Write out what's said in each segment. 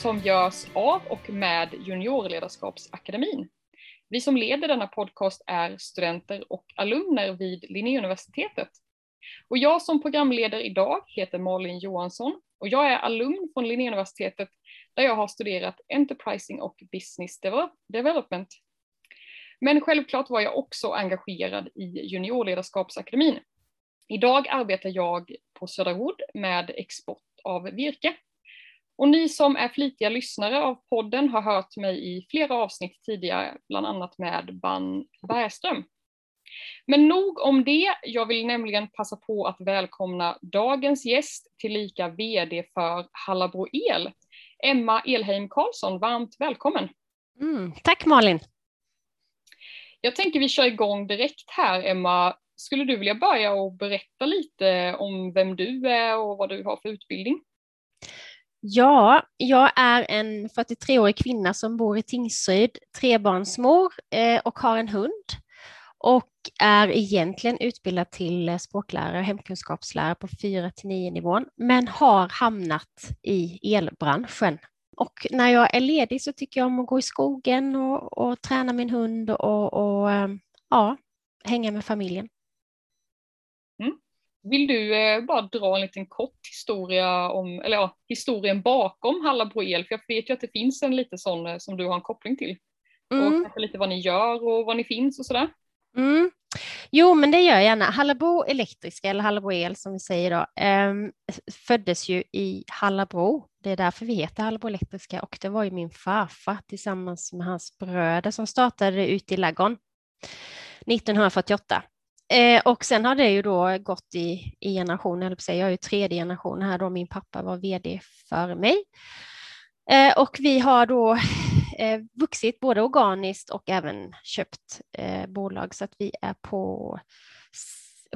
som görs av och med Juniorledarskapsakademin. Vi som leder denna podcast är studenter och alumner vid Linnéuniversitetet. Och jag som programledare idag heter Malin Johansson och jag är alumn från Linnéuniversitetet där jag har studerat Enterprising och Business Development. Men självklart var jag också engagerad i Juniorledarskapsakademin. Idag arbetar jag på Södra Wood med export av virke. Och ni som är flitiga lyssnare av podden har hört mig i flera avsnitt tidigare, bland annat med Ban Bergström. Men nog om det. Jag vill nämligen passa på att välkomna dagens gäst, tillika VD för Hallabro El, Emma Elheim Karlsson. Varmt välkommen! Mm, tack Malin! Jag tänker vi kör igång direkt här, Emma. Skulle du vilja börja och berätta lite om vem du är och vad du har för utbildning? Ja, jag är en 43-årig kvinna som bor i Tingsryd, trebarnsmor eh, och har en hund och är egentligen utbildad till eh, språklärare och hemkunskapslärare på 4 till 9 nivån, men har hamnat i elbranschen. Och när jag är ledig så tycker jag om att gå i skogen och, och träna min hund och, och eh, ja, hänga med familjen. Vill du eh, bara dra en liten kort historia om, eller ja, historien bakom Hallabro El? För jag vet ju att det finns en lite sån eh, som du har en koppling till. Mm. Och kanske lite vad ni gör och var ni finns och sådär. Mm. Jo, men det gör jag gärna. Hallabro Elektriska, eller Hallabro El som vi säger då, eh, föddes ju i Hallabro. Det är därför vi heter Hallabro Elektriska och det var ju min farfar tillsammans med hans bröder som startade ute i Laggon 1948. Eh, och sen har det ju då gått i, i generationer, jag är ju tredje generation här då, min pappa var vd före mig. Eh, och vi har då eh, vuxit både organiskt och även köpt eh, bolag så att vi är på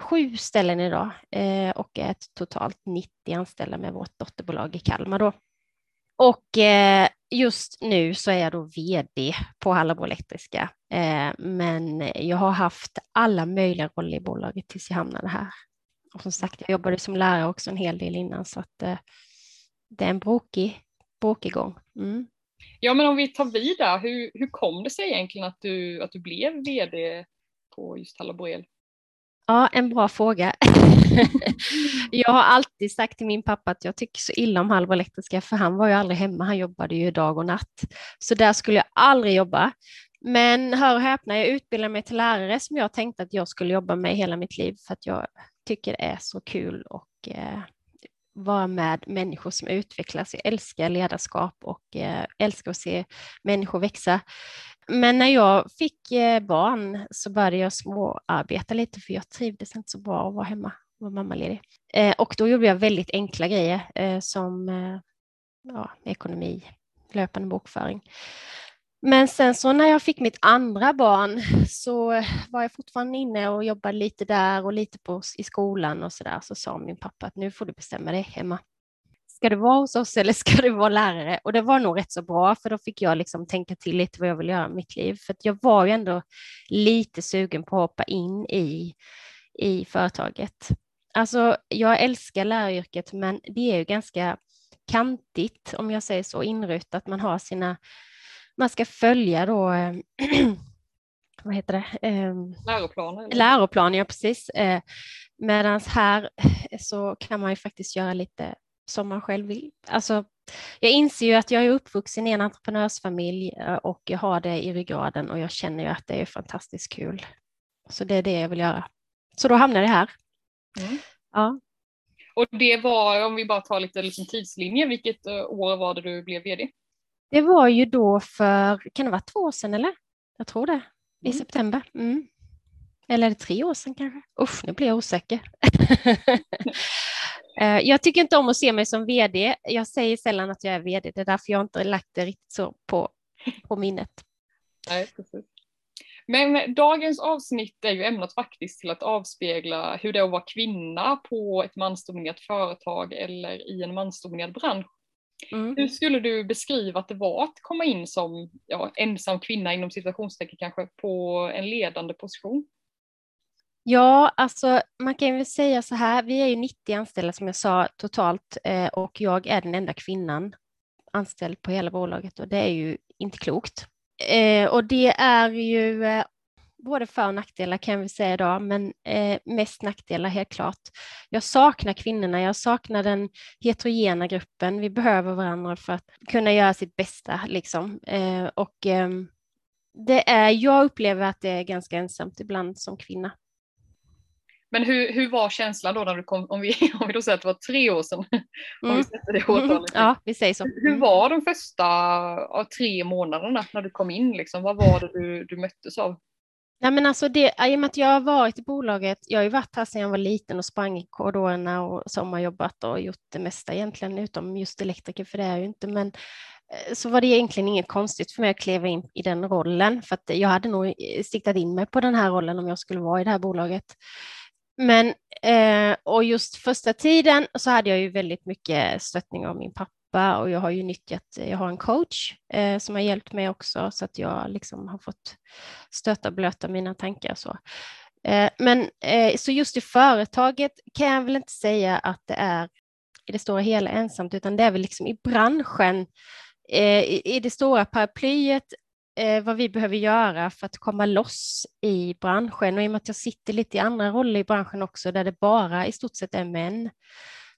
sju ställen idag eh, och är totalt 90 anställda med vårt dotterbolag i Kalmar då. Och eh, just nu så är jag då vd på Hallabo Elektriska, eh, men jag har haft alla möjliga roller i bolaget tills jag hamnade här. Och som sagt, jag jobbade som lärare också en hel del innan, så att eh, det är en brokig, brokig gång. Mm. Ja, men om vi tar vid där, hur, hur kom det sig egentligen att du, att du blev vd på just Hallabo El? Ja, en bra fråga. jag har alltid sagt till min pappa att jag tycker så illa om Halvor Elektriska, för han var ju aldrig hemma, han jobbade ju dag och natt. Så där skulle jag aldrig jobba. Men hör och häpna, jag utbildade mig till lärare som jag tänkte att jag skulle jobba med hela mitt liv, för att jag tycker det är så kul och eh, vara med människor som utvecklas. Jag älskar ledarskap och eh, älskar att se människor växa. Men när jag fick eh, barn så började jag småarbeta lite för jag trivdes inte så bra att vara hemma var mammaledig. Eh, och då gjorde jag väldigt enkla grejer eh, som eh, ja, ekonomi, löpande bokföring. Men sen så när jag fick mitt andra barn så var jag fortfarande inne och jobbade lite där och lite på, i skolan och så där. Så sa min pappa att nu får du bestämma dig hemma ska du vara hos oss eller ska du vara lärare? Och det var nog rätt så bra, för då fick jag liksom tänka till lite vad jag vill göra med mitt liv. För jag var ju ändå lite sugen på att hoppa in i, i företaget. Alltså, jag älskar läraryrket, men det är ju ganska kantigt, om jag säger så, inrutat. Man har sina, man ska följa då vad heter det? Läroplaner? Läroplaner, ja precis. Eh, Medan här så kan man ju faktiskt göra lite som man själv vill. Alltså, jag inser ju att jag är uppvuxen i en entreprenörsfamilj eh, och jag har det i ryggraden och jag känner ju att det är fantastiskt kul. Så det är det jag vill göra. Så då hamnade jag här. Mm. Ja. Och det var, om vi bara tar lite liksom tidslinje, vilket eh, år var det du blev vd? Det var ju då för, kan det vara två år sedan eller? Jag tror det, i mm. september. Mm. Eller är det tre år sedan kanske? Usch, nu blir jag osäker. Eh, jag tycker inte om att se mig som vd. Jag säger sällan att jag är vd. Det är därför jag inte lagt det riktigt så på, på minnet. Nej, precis. Men dagens avsnitt är ju ämnat faktiskt till att avspegla hur det är att vara kvinna på ett mansdominerat företag eller i en mansdominerad bransch. Mm. Hur skulle du beskriva att det var att komma in som ja, ensam kvinna inom situationstecken kanske på en ledande position? Ja, alltså man kan väl säga så här, vi är ju 90 anställda som jag sa totalt eh, och jag är den enda kvinnan anställd på hela bolaget och det är ju inte klokt. Eh, och det är ju eh, både för och nackdelar kan vi säga idag, men eh, mest nackdelar helt klart. Jag saknar kvinnorna, jag saknar den heterogena gruppen. Vi behöver varandra för att kunna göra sitt bästa liksom. Eh, och eh, det är, jag upplever att det är ganska ensamt ibland som kvinna. Men hur, hur var känslan då när du kom, om vi, om vi då säger att det var tre år sedan, mm. om vi sätter det årtalet. Ja, vi säger så. Hur mm. var de första ja, tre månaderna när du kom in? Liksom? Vad var det du, du möttes av? Nej, men alltså det, I och med att jag har varit i bolaget, jag har ju varit här sedan jag var liten och sprang i korridorerna och sommarjobbat och gjort det mesta egentligen, utom just elektriker, för det är jag ju inte. Men eh, så var det egentligen inget konstigt för mig att kliva in i den rollen, för att jag hade nog siktat in mig på den här rollen om jag skulle vara i det här bolaget. Men, eh, och just första tiden så hade jag ju väldigt mycket stöttning av min pappa och jag har ju nyttjat, jag har en coach eh, som har hjälpt mig också så att jag liksom har fått stöta och blöta mina tankar. Så. Eh, men eh, så just i företaget kan jag väl inte säga att det är i det stora hela ensamt, utan det är väl liksom i branschen, eh, i, i det stora paraplyet eh, vad vi behöver göra för att komma loss i branschen. Och i och med att jag sitter lite i andra roller i branschen också, där det bara i stort sett är män,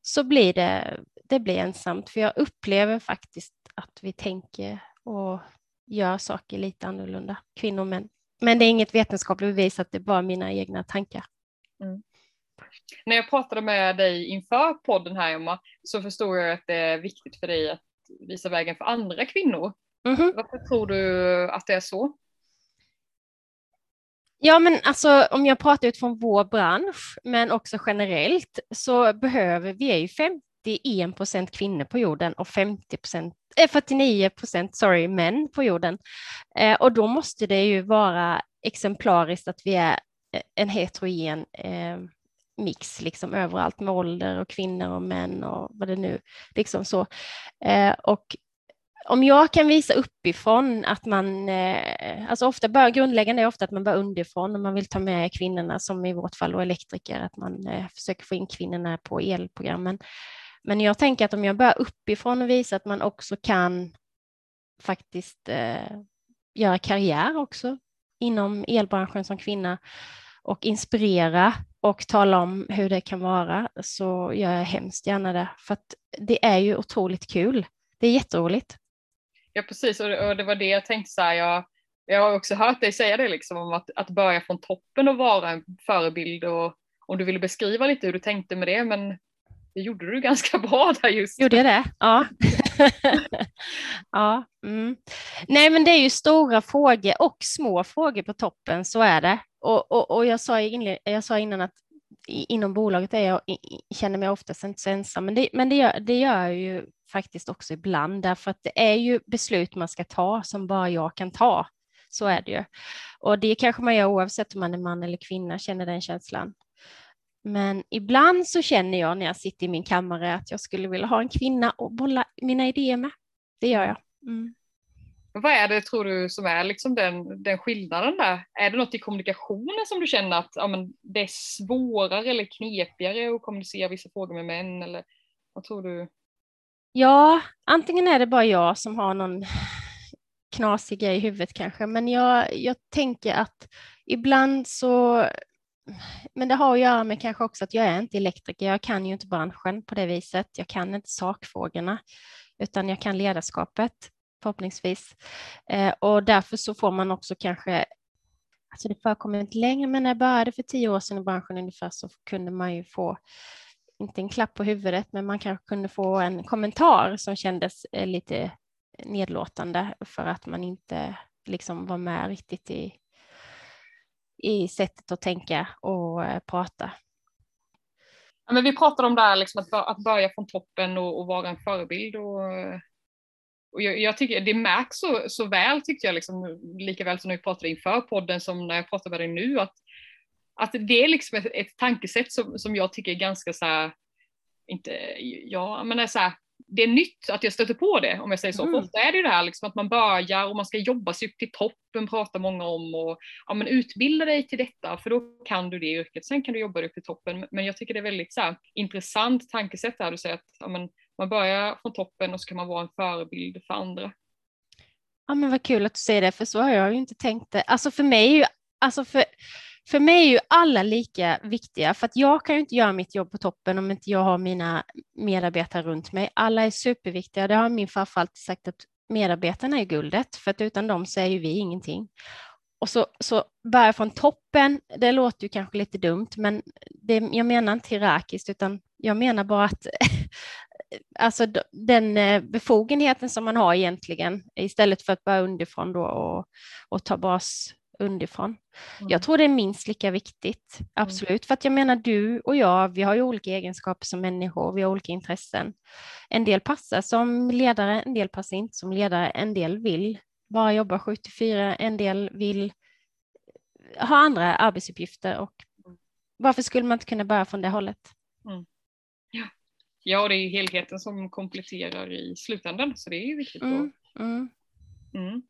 så blir det, det blir ensamt. För jag upplever faktiskt att vi tänker och gör saker lite annorlunda, kvinnor och män. Men det är inget vetenskapligt bevis att det är bara mina egna tankar. Mm. När jag pratade med dig inför podden här, Emma, så förstod jag att det är viktigt för dig att visa vägen för andra kvinnor. Mm -hmm. Varför tror du att det är så? Ja, men alltså om jag pratar utifrån vår bransch, men också generellt, så behöver vi är ju 51 procent kvinnor på jorden och 50 procent, eh, 49 procent, sorry, män på jorden. Eh, och då måste det ju vara exemplariskt att vi är eh, en heterogen eh, mix liksom överallt med ålder och kvinnor och män och vad det nu liksom så. Eh, och om jag kan visa uppifrån att man, eh, alltså ofta bör, grundläggande är ofta att man börjar underifrån och man vill ta med kvinnorna som i vårt fall då elektriker, att man eh, försöker få in kvinnorna på elprogrammen. Men jag tänker att om jag börjar uppifrån och visar att man också kan faktiskt eh, göra karriär också inom elbranschen som kvinna och inspirera och tala om hur det kan vara så gör jag hemskt gärna det. För att det är ju otroligt kul. Det är jätteroligt. Ja precis och det, och det var det jag tänkte så här, jag, jag har också hört dig säga det liksom om att, att börja från toppen och vara en förebild och om du ville beskriva lite hur du tänkte med det men det gjorde du ganska bra där just. Gjorde jag det? Ja. ja mm. Nej men det är ju stora frågor och små frågor på toppen, så är det. Och, och, och jag, sa inled, jag sa innan att inom bolaget är jag, känner mig oftast inte så ensam, men det, men det, gör, det gör jag ju faktiskt också ibland, därför att det är ju beslut man ska ta som bara jag kan ta. Så är det ju. Och det kanske man gör oavsett om man är man eller kvinna, känner den känslan. Men ibland så känner jag när jag sitter i min kammare att jag skulle vilja ha en kvinna att bolla mina idéer med. Det gör jag. Mm. Vad är det tror du som är liksom den, den skillnaden där? Är det något i kommunikationen som du känner att ja, men det är svårare eller knepigare att kommunicera vissa frågor med män? Eller vad tror du? Ja, antingen är det bara jag som har någon knasig grej i huvudet kanske, men jag, jag tänker att ibland så men det har att göra med kanske också att jag är inte elektriker. Jag kan ju inte branschen på det viset. Jag kan inte sakfrågorna, utan jag kan ledarskapet förhoppningsvis. Eh, och därför så får man också kanske, alltså det förekommer inte längre, men när jag började för tio år sedan i branschen ungefär så kunde man ju få, inte en klapp på huvudet, men man kanske kunde få en kommentar som kändes eh, lite nedlåtande för att man inte liksom var med riktigt i, i sättet att tänka och eh, prata. Ja, men vi pratade om det här, liksom att, att börja från toppen och, och vara en förebild. Och och jag, jag, tycker det märks så, så väl tyckte jag, liksom, lika väl som när vi pratade inför podden som när jag pratar med dig nu, att, att det är liksom ett, ett tankesätt som, som jag tycker är ganska så här, inte, ja, men är så här, det är nytt att jag stöter på det om jag säger så. Mm. För ofta är det ju det här liksom att man börjar och man ska jobba sig upp till toppen pratar många om och ja, men utbilda dig till detta för då kan du det yrket. Sen kan du jobba dig upp till toppen. Men jag tycker det är väldigt så här, intressant tankesätt där du säger att ja, men, man börjar från toppen och så kan man vara en förebild för andra. Ja men vad kul att du säger det för så har jag ju inte tänkt det. Alltså för mig alltså för för mig är ju alla lika viktiga, för att jag kan ju inte göra mitt jobb på toppen om inte jag har mina medarbetare runt mig. Alla är superviktiga. Det har min farfar alltid sagt att medarbetarna är guldet, för att utan dem så är ju vi ingenting. Och så, så börja från toppen, det låter ju kanske lite dumt, men det, jag menar inte hierarkiskt, utan jag menar bara att alltså den eh, befogenheten som man har egentligen, istället för att börja underifrån då och, och ta bas underifrån. Mm. Jag tror det är minst lika viktigt, mm. absolut, mm. för att jag menar du och jag, vi har ju olika egenskaper som människor, vi har olika intressen. En del passar som ledare, en del passar inte som ledare, en del vill bara jobba 7 till 4, en del vill ha andra arbetsuppgifter och mm. varför skulle man inte kunna börja från det hållet? Mm. Ja. ja, och det är helheten som kompletterar i slutändan, så det är ju viktigt. Mm. Mm.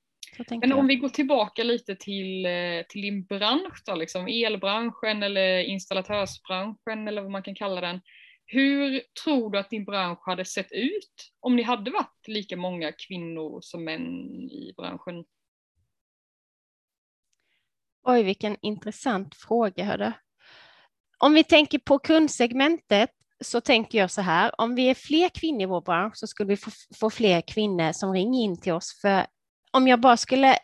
Men om vi går tillbaka lite till, eh, till din bransch då, liksom elbranschen eller installatörsbranschen eller vad man kan kalla den. Hur tror du att din bransch hade sett ut om ni hade varit lika många kvinnor som män i branschen? Oj, vilken intressant fråga. Hörde. Om vi tänker på kundsegmentet så tänker jag så här, om vi är fler kvinnor i vår bransch så skulle vi få, få fler kvinnor som ringer in till oss, för om jag bara skulle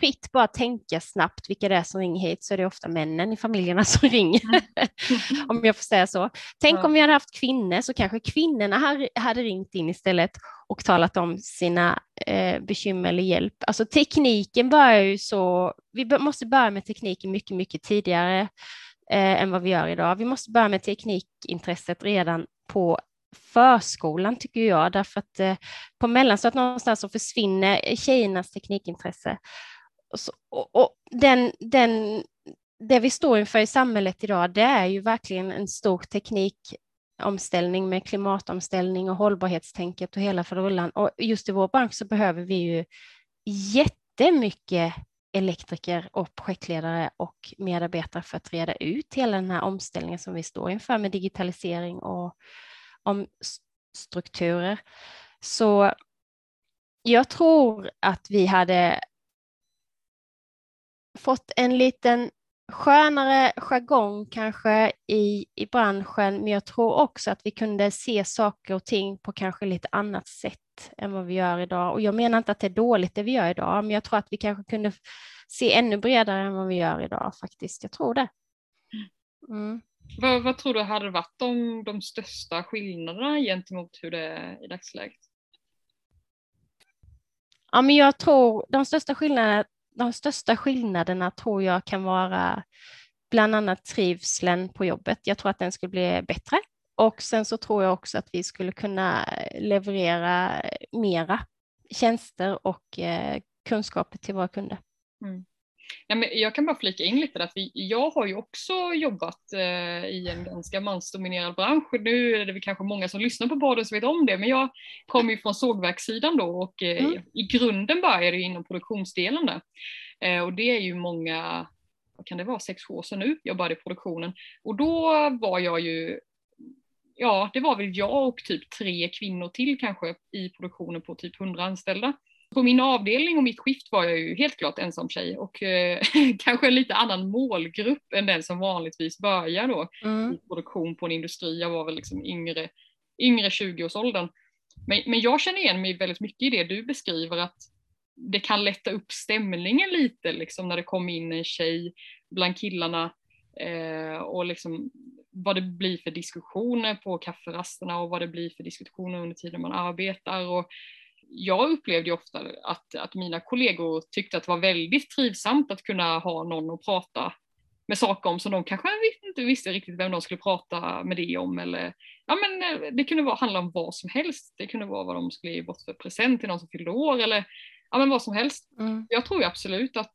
fritt bara tänka snabbt vilka det är som ringer hit så är det ofta männen i familjerna som ringer. Mm. om jag får säga så. Tänk ja. om vi hade haft kvinnor så kanske kvinnorna hade ringt in istället och talat om sina eh, bekymmer eller hjälp. Alltså tekniken börjar ju så, vi måste börja med tekniken mycket, mycket tidigare eh, än vad vi gör idag. Vi måste börja med teknikintresset redan på förskolan tycker jag, därför att eh, på mellanstadiet någonstans så försvinner tjejernas teknikintresse. Och, så, och, och den, den, det vi står inför i samhället idag, det är ju verkligen en stor teknikomställning med klimatomställning och hållbarhetstänket och hela förullan. Och just i vår bransch så behöver vi ju jättemycket elektriker och projektledare och medarbetare för att reda ut hela den här omställningen som vi står inför med digitalisering och om strukturer. Så jag tror att vi hade fått en liten skönare jargong kanske i, i branschen, men jag tror också att vi kunde se saker och ting på kanske lite annat sätt än vad vi gör idag. Och jag menar inte att det är dåligt det vi gör idag, men jag tror att vi kanske kunde se ännu bredare än vad vi gör idag faktiskt. Jag tror det. Mm. Vad, vad, tror du hade varit de, de största skillnaderna gentemot hur det är i dagsläget? Ja, men jag tror de största skillnaderna, de största skillnaderna tror jag kan vara bland annat trivseln på jobbet. Jag tror att den skulle bli bättre och sen så tror jag också att vi skulle kunna leverera mera tjänster och eh, kunskaper till våra kunder. Mm. Ja, men jag kan bara flika in lite där, för jag har ju också jobbat eh, i en ganska mansdominerad bransch. Nu är det väl kanske många som lyssnar på podden som vet om det, men jag kommer ju från sågverkssidan då och eh, mm. i grunden började jag inom produktionsdelen där. Eh, och det är ju många, vad kan det vara, sex år sedan nu, jag började i produktionen. Och då var jag ju ja, det var väl jag och typ tre kvinnor till kanske i produktionen på typ 100 anställda. På min avdelning och mitt skift var jag ju helt klart ensam tjej och eh, kanske en lite annan målgrupp än den som vanligtvis börjar då mm. i produktion på en industri. Jag var väl liksom yngre, yngre 20-årsåldern. Men, men jag känner igen mig väldigt mycket i det du beskriver att det kan lätta upp stämningen lite liksom när det kommer in en tjej bland killarna eh, och liksom vad det blir för diskussioner på kafferasterna och vad det blir för diskussioner under tiden man arbetar. Och jag upplevde ofta att, att mina kollegor tyckte att det var väldigt trivsamt att kunna ha någon att prata med saker om som de kanske inte visste riktigt vem de skulle prata med det om eller ja men eh, det kunde vara, handla om vad som helst. Det kunde vara vad de skulle ge bort för present till någon som fyllde år eller ja men vad som helst. Mm. Jag tror absolut att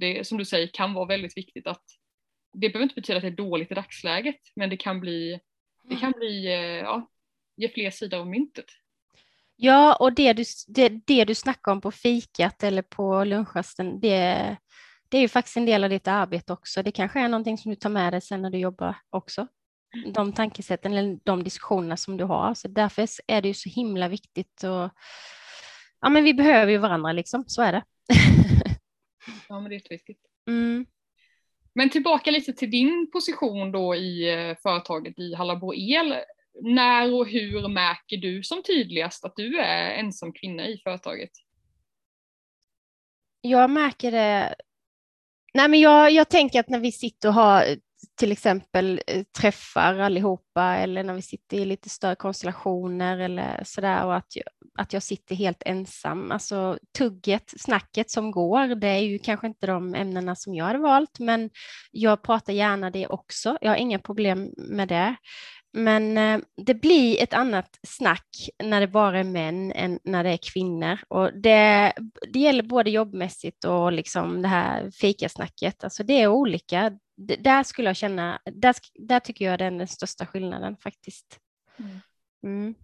det som du säger kan vara väldigt viktigt att det behöver inte betyda att det är dåligt i dagsläget men det kan bli, det kan bli eh, ja, ge fler sidor av myntet. Ja, och det du, det, det du snackar om på fikat eller på lunchrasten, det, det är ju faktiskt en del av ditt arbete också. Det kanske är någonting som du tar med dig sen när du jobbar också. De tankesätten eller de diskussionerna som du har. Så därför är det ju så himla viktigt. Och, ja, men vi behöver ju varandra liksom, så är det. ja, men det är jätteviktigt. Mm. Men tillbaka lite till din position då i eh, företaget i Hallabo El. När och hur märker du som tydligast att du är ensam kvinna i företaget? Jag märker det Nej, men jag, jag tänker att när vi sitter och har till exempel eh, träffar allihopa eller när vi sitter i lite större konstellationer eller sådär och att jag, att jag sitter helt ensam. Alltså tugget, snacket som går, det är ju kanske inte de ämnena som jag hade valt, men jag pratar gärna det också. Jag har inga problem med det. Men eh, det blir ett annat snack när det bara är män än när det är kvinnor. Och det, det gäller både jobbmässigt och liksom det här fikasnacket. Alltså det är olika. Där skulle jag känna, där, där tycker jag det är den största skillnaden faktiskt. Mm. Mm.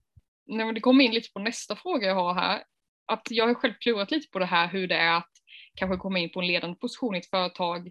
Nej, det kommer in lite på nästa fråga jag har här. Att jag har själv klurat lite på det här hur det är att kanske komma in på en ledande position i ett företag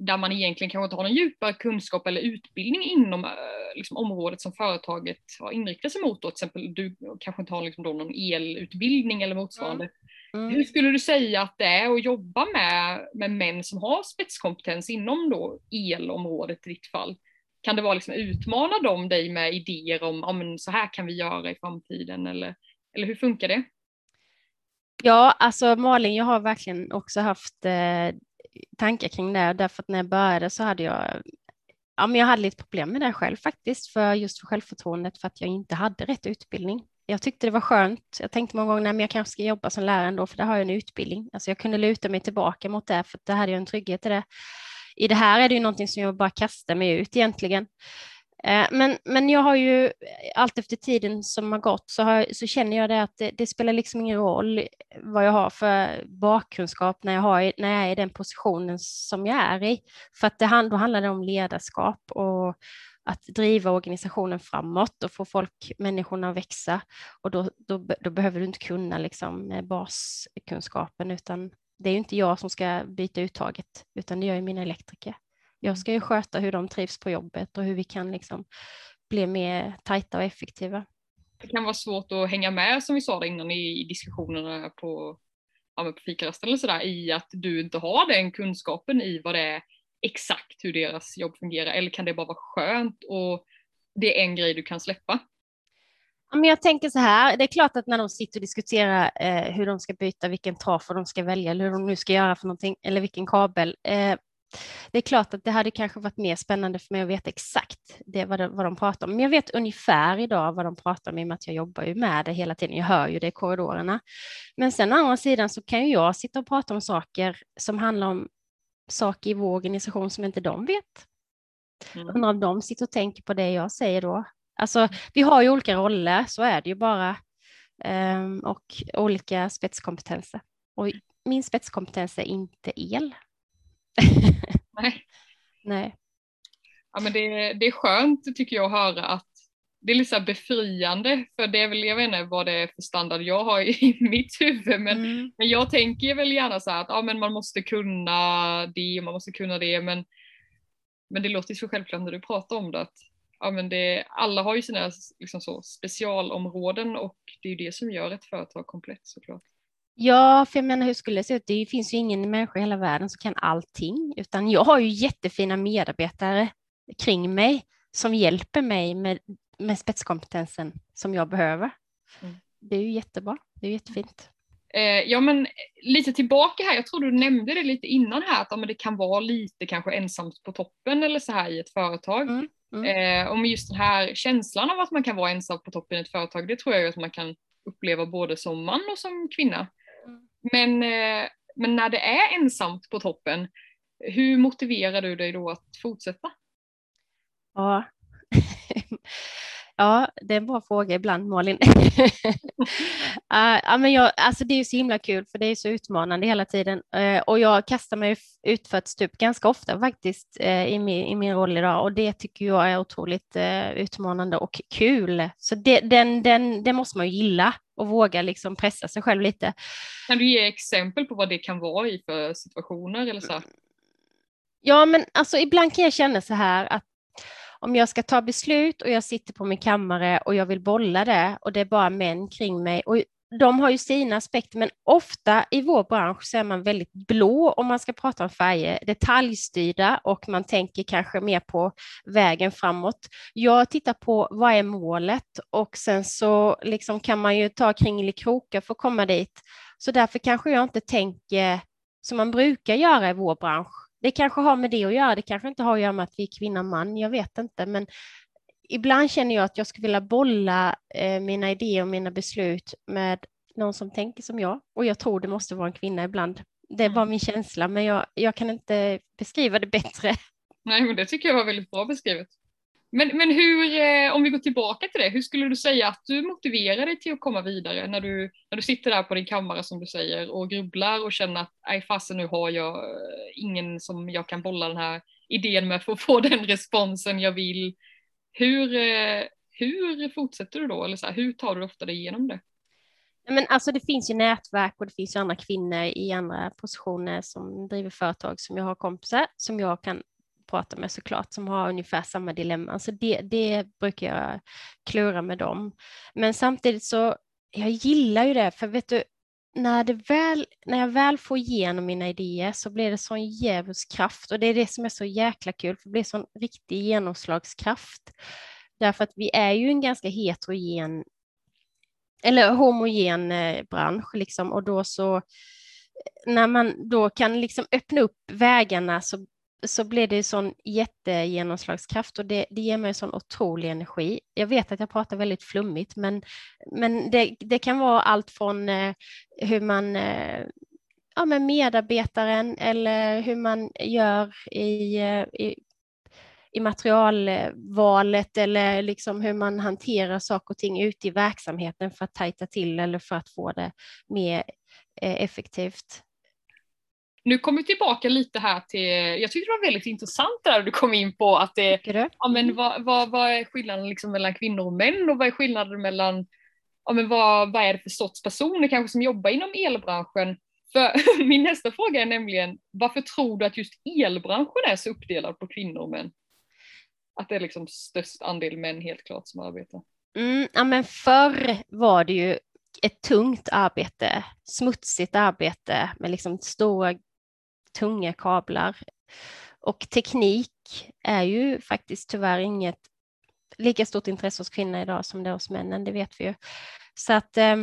där man egentligen kanske inte har någon djupare kunskap eller utbildning inom eh, liksom, området som företaget har inriktat sig mot. Då. Till exempel du kanske inte har liksom, då, någon elutbildning eller motsvarande. Mm. Mm. Hur skulle du säga att det är att jobba med, med män som har spetskompetens inom då elområdet i ditt fall? Kan det vara liksom utmana dem dig med idéer om ah, men så här kan vi göra i framtiden eller, eller hur funkar det? Ja, alltså Malin, jag har verkligen också haft eh, tankar kring det, därför att när jag började så hade jag Ja, men jag hade lite problem med det själv faktiskt, för just för självförtroendet för att jag inte hade rätt utbildning. Jag tyckte det var skönt. Jag tänkte många gånger, att jag kanske ska jobba som lärare ändå, för där har jag en utbildning. Alltså jag kunde luta mig tillbaka mot det, för det hade jag en trygghet i det. I det här är det ju någonting som jag bara kastar mig ut egentligen. Eh, men, men jag har ju eh, allt efter tiden som har gått så, har, så känner jag det att det, det, spelar liksom ingen roll vad jag har för bakkunskap när jag, har, när jag är i den positionen som jag är i. För att det, då handlar det om ledarskap och att driva organisationen framåt och få folk, människorna att växa. Och då, då, då behöver du inte kunna liksom eh, baskunskapen utan det är ju inte jag som ska byta uttaget utan det gör ju mina elektriker. Jag ska ju sköta hur de trivs på jobbet och hur vi kan liksom bli mer tajta och effektiva. Det kan vara svårt att hänga med som vi sa innan i diskussionerna på, ja, på fikarasten eller sådär i att du inte har den kunskapen i vad det är exakt hur deras jobb fungerar eller kan det bara vara skönt och det är en grej du kan släppa? men jag tänker så här, det är klart att när de sitter och diskuterar eh, hur de ska byta, vilken trafo de ska välja eller hur de nu ska göra för någonting eller vilken kabel, eh, det är klart att det hade kanske varit mer spännande för mig att veta exakt det, vad, de, vad de pratar om. Men jag vet ungefär idag vad de pratar om i och med att jag jobbar ju med det hela tiden. Jag hör ju det i korridorerna. Men sen å andra sidan så kan ju jag sitta och prata om saker som handlar om saker i vår organisation som inte de vet. Mm. Undrar om de sitter och tänker på det jag säger då. Alltså, vi har ju olika roller, så är det ju bara. Um, och olika spetskompetenser. Och min spetskompetens är inte el. Nej. Nej. Ja, men det, det är skönt tycker jag att höra att det är lite befriande för det är väl, jag vet inte vad det är för standard jag har i mitt huvud men, mm. men jag tänker väl gärna så att ja, men man måste kunna det och man måste kunna det men, men det låter så självklart när du pratar om det att ja, men det, alla har ju sina liksom så, specialområden och det är ju det som gör ett företag komplett såklart. Ja, för jag menar hur skulle det se ut? Det finns ju ingen människa i hela världen som kan allting, utan jag har ju jättefina medarbetare kring mig som hjälper mig med, med spetskompetensen som jag behöver. Mm. Det är ju jättebra, det är jättefint. Eh, ja men lite tillbaka här, jag tror du nämnde det lite innan här att ja, det kan vara lite kanske ensamt på toppen eller så här i ett företag. Mm. Mm. Eh, och med just den här känslan av att man kan vara ensam på toppen i ett företag, det tror jag att man kan uppleva både som man och som kvinna. Men, eh, men när det är ensamt på toppen, hur motiverar du dig då att fortsätta? Ja, Ja, det är en bra fråga ibland, Malin. ja, men jag, alltså det är så himla kul, för det är så utmanande hela tiden. Uh, och jag kastar mig ut för ett stup ganska ofta faktiskt uh, i, min, i min roll idag, och det tycker jag är otroligt utmanande och kul. Så det, den, den, det måste man ju gilla och våga liksom pressa sig själv lite. Kan du ge exempel på vad det kan vara i för situationer eller så? Ja, men alltså ibland kan jag känna så här att om jag ska ta beslut och jag sitter på min kammare och jag vill bolla det och det är bara män kring mig och de har ju sina aspekter, men ofta i vår bransch så är man väldigt blå om man ska prata om färger, detaljstyrda och man tänker kanske mer på vägen framåt. Jag tittar på vad är målet och sen så liksom kan man ju ta kringelikrokar för att komma dit. Så därför kanske jag inte tänker som man brukar göra i vår bransch det kanske har med det att göra, det kanske inte har att göra med att vi är kvinna och man, jag vet inte, men ibland känner jag att jag skulle vilja bolla eh, mina idéer och mina beslut med någon som tänker som jag, och jag tror det måste vara en kvinna ibland. Det är bara mm. min känsla, men jag, jag kan inte beskriva det bättre. Nej, men det tycker jag var väldigt bra beskrivet. Men, men hur, eh, om vi går tillbaka till det, hur skulle du säga att du motiverar dig till att komma vidare när du, när du sitter där på din kammare som du säger och grubblar och känner att nej fasen nu har jag eh, ingen som jag kan bolla den här idén med för att få den responsen jag vill. Hur, eh, hur fortsätter du då? Eller så här, hur tar du ofta dig igenom det? Men alltså det finns ju nätverk och det finns ju andra kvinnor i andra positioner som driver företag som jag har kompisar som jag kan pratar med såklart som har ungefär samma dilemma. Så det, det brukar jag klura med dem. Men samtidigt så, jag gillar ju det, för vet du, när, det väl, när jag väl får igenom mina idéer så blir det sån djävulskraft och det är det som är så jäkla kul, för det blir sån riktig genomslagskraft. Därför att vi är ju en ganska heterogen eller homogen eh, bransch liksom och då så när man då kan liksom öppna upp vägarna så så blir det sån jättegenomslagskraft och det, det ger mig sån otrolig energi. Jag vet att jag pratar väldigt flummigt, men, men det, det kan vara allt från eh, hur man eh, ja, med medarbetaren eller hur man gör i, eh, i, i materialvalet eller liksom hur man hanterar saker och ting ute i verksamheten för att tajta till eller för att få det mer eh, effektivt. Nu kommer vi tillbaka lite här till, jag tyckte det var väldigt intressant där du kom in på att det, ja men vad, vad, vad är skillnaden liksom mellan kvinnor och män och vad är skillnaden mellan, ja men vad, vad är det för sorts personer kanske som jobbar inom elbranschen? För min nästa fråga är nämligen, varför tror du att just elbranschen är så uppdelad på kvinnor och män? Att det är liksom störst andel män helt klart som arbetar. Mm, ja men förr var det ju ett tungt arbete, smutsigt arbete med liksom stora tunga kablar. Och teknik är ju faktiskt tyvärr inget lika stort intresse hos kvinnor idag som det är hos männen, det vet vi ju. Så att, eh,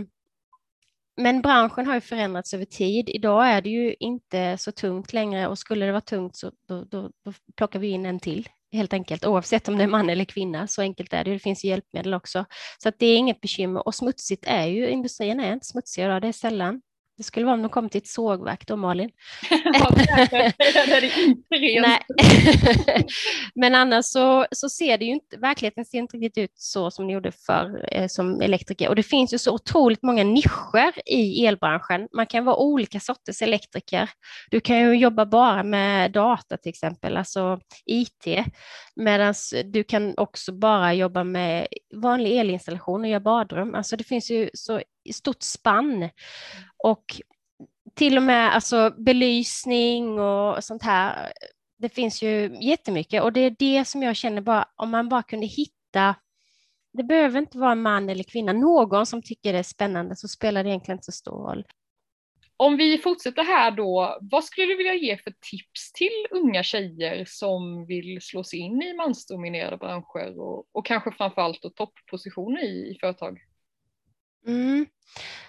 men branschen har ju förändrats över tid. Idag är det ju inte så tungt längre och skulle det vara tungt så då, då, då plockar vi in en till helt enkelt, oavsett om det är man eller kvinna. Så enkelt är det. Det finns hjälpmedel också. Så att det är inget bekymmer. Och smutsigt är ju, industrin är inte smutsig idag, det är sällan. Det skulle vara om de kom till ett sågverk då, Malin. Nej. Men annars så, så ser det ju inte, verkligheten ser inte riktigt ut så som det gjorde förr eh, som elektriker. Och det finns ju så otroligt många nischer i elbranschen. Man kan vara olika sorters elektriker. Du kan ju jobba bara med data till exempel, alltså IT, medan du kan också bara jobba med vanlig elinstallation och göra badrum. Alltså det finns ju så stort spann. Och till och med alltså, belysning och sånt här. Det finns ju jättemycket och det är det som jag känner bara, om man bara kunde hitta det behöver inte vara en man eller kvinna, någon som tycker det är spännande så spelar det egentligen inte så stor roll. Om vi fortsätter här då, vad skulle du vilja ge för tips till unga tjejer som vill slå sig in i mansdominerade branscher och, och kanske framförallt topppositioner i, i företag? Mm.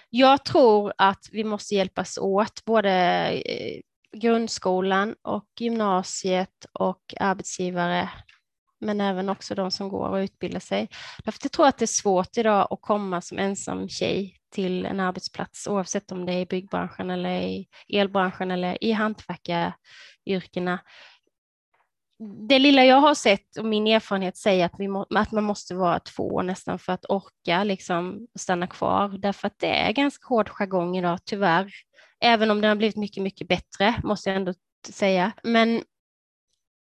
Jag tror att vi måste hjälpas åt, både eh, grundskolan och gymnasiet och arbetsgivare, men även också de som går och utbildar sig. Därför jag tror att det är svårt idag att komma som ensam tjej till en arbetsplats, oavsett om det är i byggbranschen eller i elbranschen eller i hantverkaryrkena det lilla jag har sett och min erfarenhet säger att, vi må, att man måste vara två nästan för att orka liksom stanna kvar, därför att det är ganska hård jargong idag, tyvärr. Även om det har blivit mycket, mycket bättre, måste jag ändå säga. Men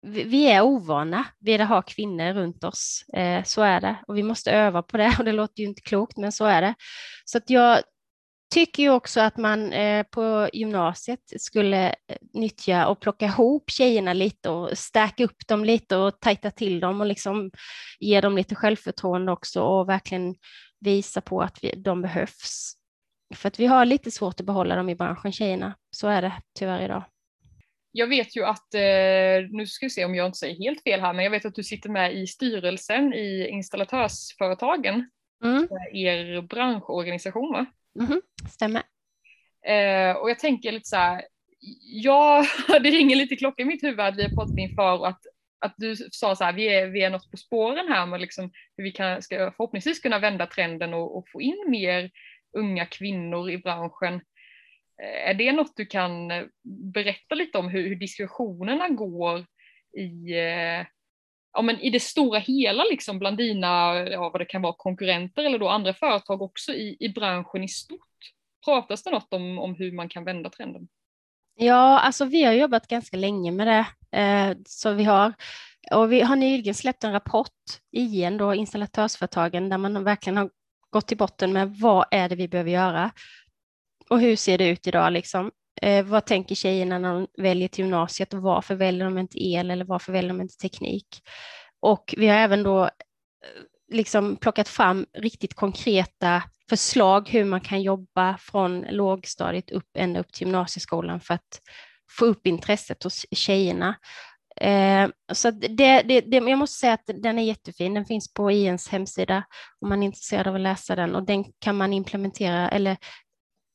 vi är ovana vid att ha kvinnor runt oss. Eh, så är det. Och vi måste öva på det. Och det låter ju inte klokt, men så är det. Så att jag tycker ju också att man eh, på gymnasiet skulle eh, nyttja och plocka ihop tjejerna lite och stärka upp dem lite och tajta till dem och liksom ge dem lite självförtroende också och verkligen visa på att vi, de behövs. För att vi har lite svårt att behålla dem i branschen, tjejerna. Så är det tyvärr idag. Jag vet ju att, eh, nu ska vi se om jag inte säger helt fel här, men jag vet att du sitter med i styrelsen i installatörsföretagen, mm. er branschorganisation va? Mm, stämmer. Eh, och jag tänker lite så här, ja, det ringer lite klocka i mitt huvud att vi har pratat inför och att, att du sa så här, vi är, vi är något på spåren här med liksom hur vi kan, ska förhoppningsvis kunna vända trenden och, och få in mer unga kvinnor i branschen. Eh, är det något du kan eh, berätta lite om hur, hur diskussionerna går i, eh, ja, men i det stora hela liksom bland dina, ja, vad det kan vara, konkurrenter eller då andra företag också i, i branschen i stort? Pratas det något om, om hur man kan vända trenden? Ja, alltså vi har jobbat ganska länge med det. Eh, som vi har, och vi har nyligen släppt en rapport, igen då, installatörsföretagen, där man verkligen har gått till botten med vad är det vi behöver göra och hur ser det ut idag liksom. Eh, vad tänker tjejerna när de väljer till gymnasiet och varför väljer de inte el eller varför väljer de inte teknik? Och vi har även då eh, liksom plockat fram riktigt konkreta förslag hur man kan jobba från lågstadiet upp ända upp till gymnasieskolan för att få upp intresset hos tjejerna. Eh, så det, det, det, jag måste säga att den är jättefin. Den finns på INs hemsida om man är intresserad av att läsa den och den kan man implementera eller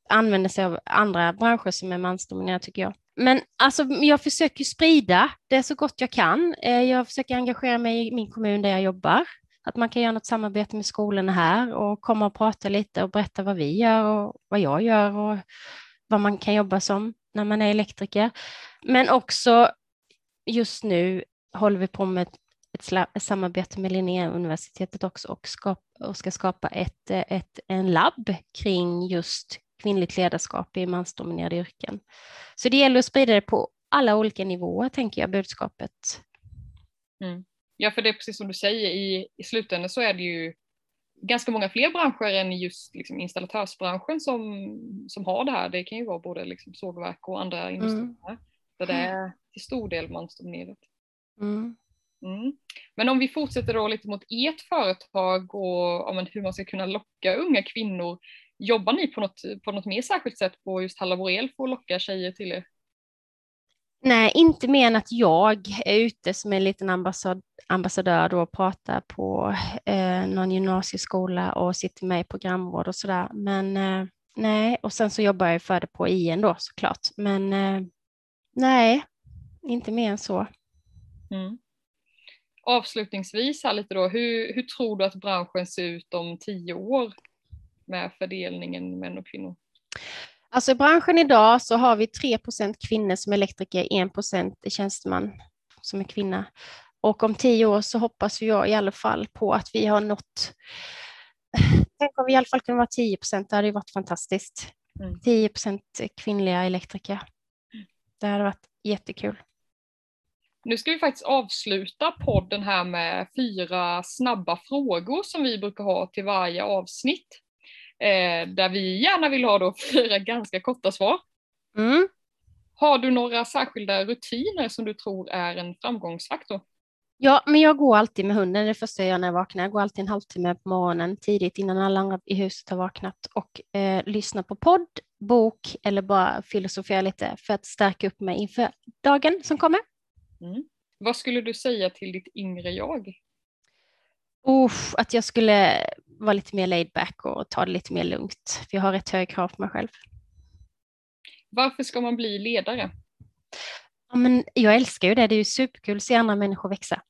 använder sig av andra branscher som är mansdominerade tycker jag. Men alltså, jag försöker sprida det så gott jag kan. Eh, jag försöker engagera mig i min kommun där jag jobbar. Att man kan göra något samarbete med skolorna här och komma och prata lite och berätta vad vi gör och vad jag gör och vad man kan jobba som när man är elektriker. Men också just nu håller vi på med ett, ett samarbete med Linnéuniversitetet också och, skapa, och ska skapa ett, ett, en labb kring just kvinnligt ledarskap i mansdominerade yrken. Så det gäller att sprida det på alla olika nivåer, tänker jag, budskapet. Mm. Ja, för det är precis som du säger, i, i slutändan så är det ju ganska många fler branscher än just liksom, installatörsbranschen som, som har det här. Det kan ju vara både liksom, sågverk och andra industrier mm. där det är till stor del mansdominerat. Mm. Mm. Men om vi fortsätter då lite mot ert företag och ja, hur man ska kunna locka unga kvinnor Jobbar ni på något, på något mer särskilt sätt på just Halla Borel för att locka tjejer till er? Nej, inte mer än att jag är ute som en liten ambassad, ambassadör då och pratar på eh, någon gymnasieskola och sitter med i programråd och sådär. Men eh, nej, och sen så jobbar jag för det på IN då såklart. Men eh, nej, inte mer än så. Mm. Avslutningsvis här lite då, hur, hur tror du att branschen ser ut om tio år? Med fördelningen män och kvinnor? Alltså i branschen idag så har vi 3% kvinnor som elektriker, 1% tjänsteman som är kvinna. Och om tio år så hoppas jag i alla fall på att vi har nått Tänk om vi i alla fall kunde vara 10 procent, det hade ju varit fantastiskt. Mm. 10% kvinnliga elektriker. Det hade varit jättekul. Nu ska vi faktiskt avsluta podden här med fyra snabba frågor som vi brukar ha till varje avsnitt eh, där vi gärna vill ha då fyra ganska korta svar. Mm. Har du några särskilda rutiner som du tror är en framgångsfaktor? Ja, men jag går alltid med hunden det första jag gör när jag vaknar. Jag går alltid en halvtimme på morgonen tidigt innan alla andra i huset har vaknat och eh, lyssnar på podd, bok eller bara filosofera lite för att stärka upp mig inför dagen som kommer. Mm. Vad skulle du säga till ditt yngre jag? Uff, att jag skulle vara lite mer laid back och ta det lite mer lugnt. För jag har rätt hög krav på mig själv. Varför ska man bli ledare? Ja, men jag älskar ju det. Det är ju superkul att se andra människor växa.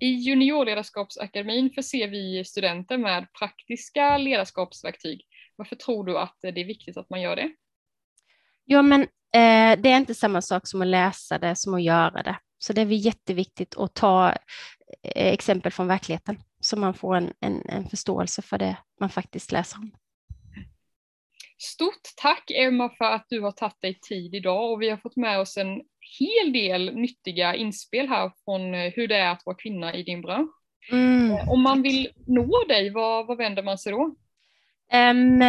I juniorledarskapsakademin förser vi studenter med praktiska ledarskapsverktyg. Varför tror du att det är viktigt att man gör det? Ja, men eh, det är inte samma sak som att läsa det som att göra det. Så det är jätteviktigt att ta eh, exempel från verkligheten så man får en, en, en förståelse för det man faktiskt läser om. Stort tack Emma för att du har tagit dig tid idag och vi har fått med oss en hel del nyttiga inspel här från eh, hur det är att vara kvinna i din bransch. Mm. Om man vill nå dig, vad, vad vänder man sig då? Um,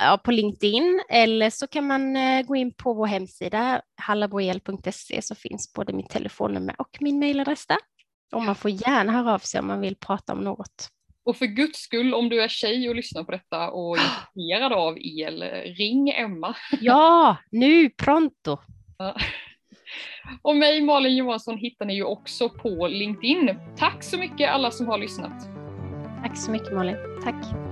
ja, på LinkedIn eller så kan man gå in på vår hemsida hallaboel.se så finns både mitt telefonnummer och min mejladress där. Och man får gärna höra av sig om man vill prata om något. Och för guds skull, om du är tjej och lyssnar på detta och är intresserad av el, ring Emma. Ja, nu pronto. Ja. Och mig Malin Johansson hittar ni ju också på LinkedIn. Tack så mycket alla som har lyssnat. Tack så mycket Malin. Tack.